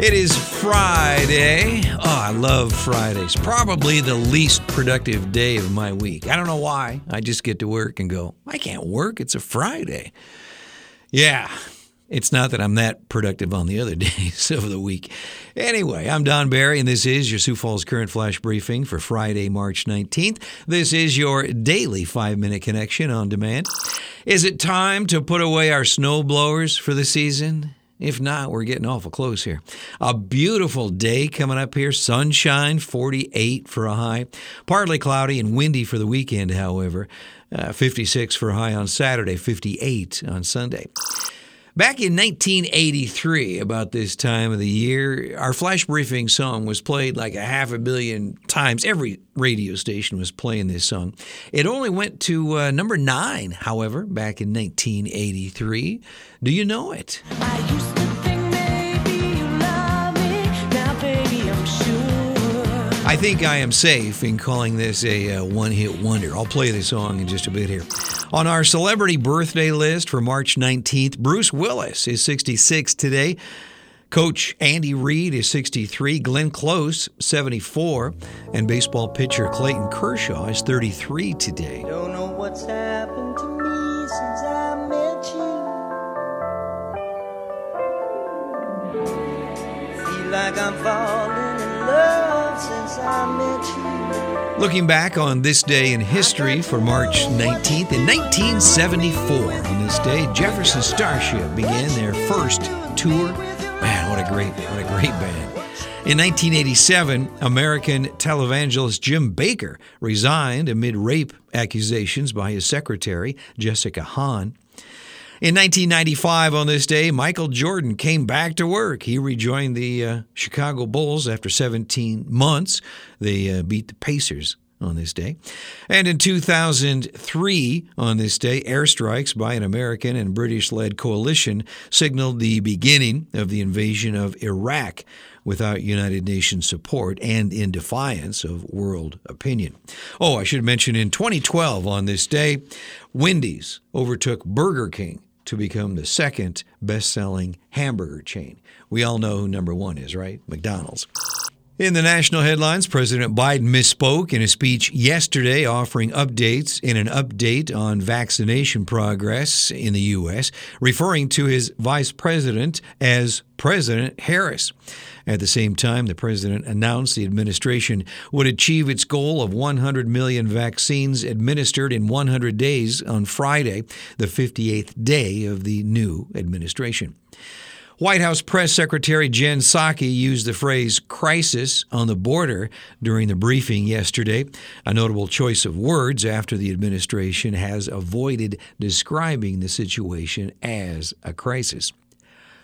It is Friday. Oh, I love Fridays. Probably the least productive day of my week. I don't know why. I just get to work and go, I can't work. It's a Friday. Yeah, it's not that I'm that productive on the other days of the week. Anyway, I'm Don Barry, and this is your Sioux Falls Current Flash Briefing for Friday, March 19th. This is your daily five minute connection on demand. Is it time to put away our snow blowers for the season? If not, we're getting awful close here. A beautiful day coming up here. Sunshine, 48 for a high. Partly cloudy and windy for the weekend, however. Uh, 56 for a high on Saturday, 58 on Sunday. Back in 1983, about this time of the year, our flash briefing song was played like a half a billion times. Every radio station was playing this song. It only went to uh, number nine, however, back in 1983. Do you know it? I think I am safe in calling this a uh, one hit wonder. I'll play the song in just a bit here. On our celebrity birthday list for March 19th, Bruce Willis is 66 today. Coach Andy Reid is 63, Glenn Close 74, and baseball pitcher Clayton Kershaw is 33 today. Don't know what's happened to me since I met you. Feel like I'm falling Looking back on this day in history for March 19th, in 1974, on this day, Jefferson Starship began their first tour. Man, what a great, what a great band. In 1987, American televangelist Jim Bakker resigned amid rape accusations by his secretary, Jessica Hahn. In 1995, on this day, Michael Jordan came back to work. He rejoined the uh, Chicago Bulls after 17 months. They uh, beat the Pacers on this day. And in 2003, on this day, airstrikes by an American and British led coalition signaled the beginning of the invasion of Iraq without United Nations support and in defiance of world opinion. Oh, I should mention in 2012, on this day, Wendy's overtook Burger King to become the second best selling hamburger chain. We all know who number one is, right? McDonald's. In the national headlines, President Biden misspoke in a speech yesterday offering updates in an update on vaccination progress in the U.S., referring to his vice president as President Harris. At the same time, the president announced the administration would achieve its goal of 100 million vaccines administered in 100 days on Friday, the 58th day of the new administration. White House Press Secretary Jen Psaki used the phrase crisis on the border during the briefing yesterday, a notable choice of words after the administration has avoided describing the situation as a crisis.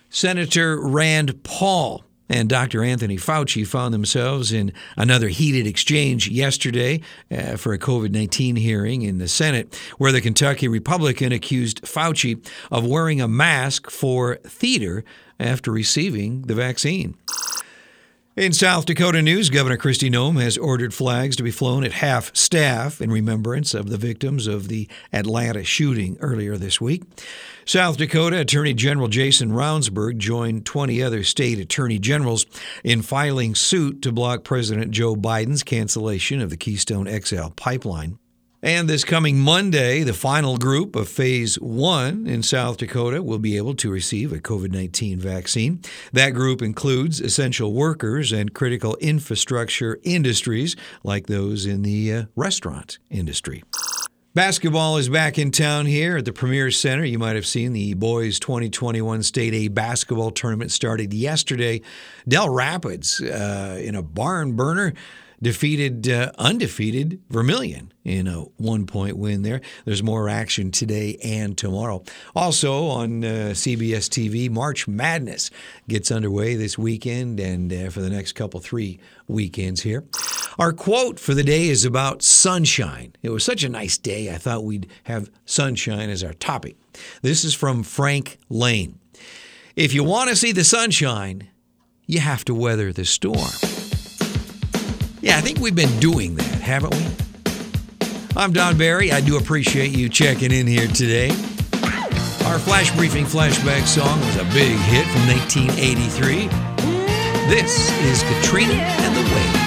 Senator Rand Paul and Dr. Anthony Fauci found themselves in another heated exchange yesterday uh, for a COVID 19 hearing in the Senate, where the Kentucky Republican accused Fauci of wearing a mask for theater after receiving the vaccine. In South Dakota news, Governor Kristi Noem has ordered flags to be flown at half staff in remembrance of the victims of the Atlanta shooting earlier this week. South Dakota Attorney General Jason Ravnsborg joined 20 other state attorney generals in filing suit to block President Joe Biden's cancellation of the Keystone XL pipeline. And this coming Monday, the final group of Phase 1 in South Dakota will be able to receive a COVID 19 vaccine. That group includes essential workers and critical infrastructure industries like those in the uh, restaurant industry. Basketball is back in town here at the Premier Center. You might have seen the boys 2021 State A basketball tournament started yesterday. Dell Rapids uh, in a barn burner defeated uh, undefeated Vermillion in a one point win there. There's more action today and tomorrow. Also on uh, CBS TV, March Madness gets underway this weekend and uh, for the next couple, three weekends here. Our quote for the day is about sunshine. It was such a nice day, I thought we'd have sunshine as our topic. This is from Frank Lane. If you want to see the sunshine, you have to weather the storm. Yeah, I think we've been doing that, haven't we? I'm Don Barry. I do appreciate you checking in here today. Our flash briefing flashback song was a big hit from 1983. This is Katrina and the Waves.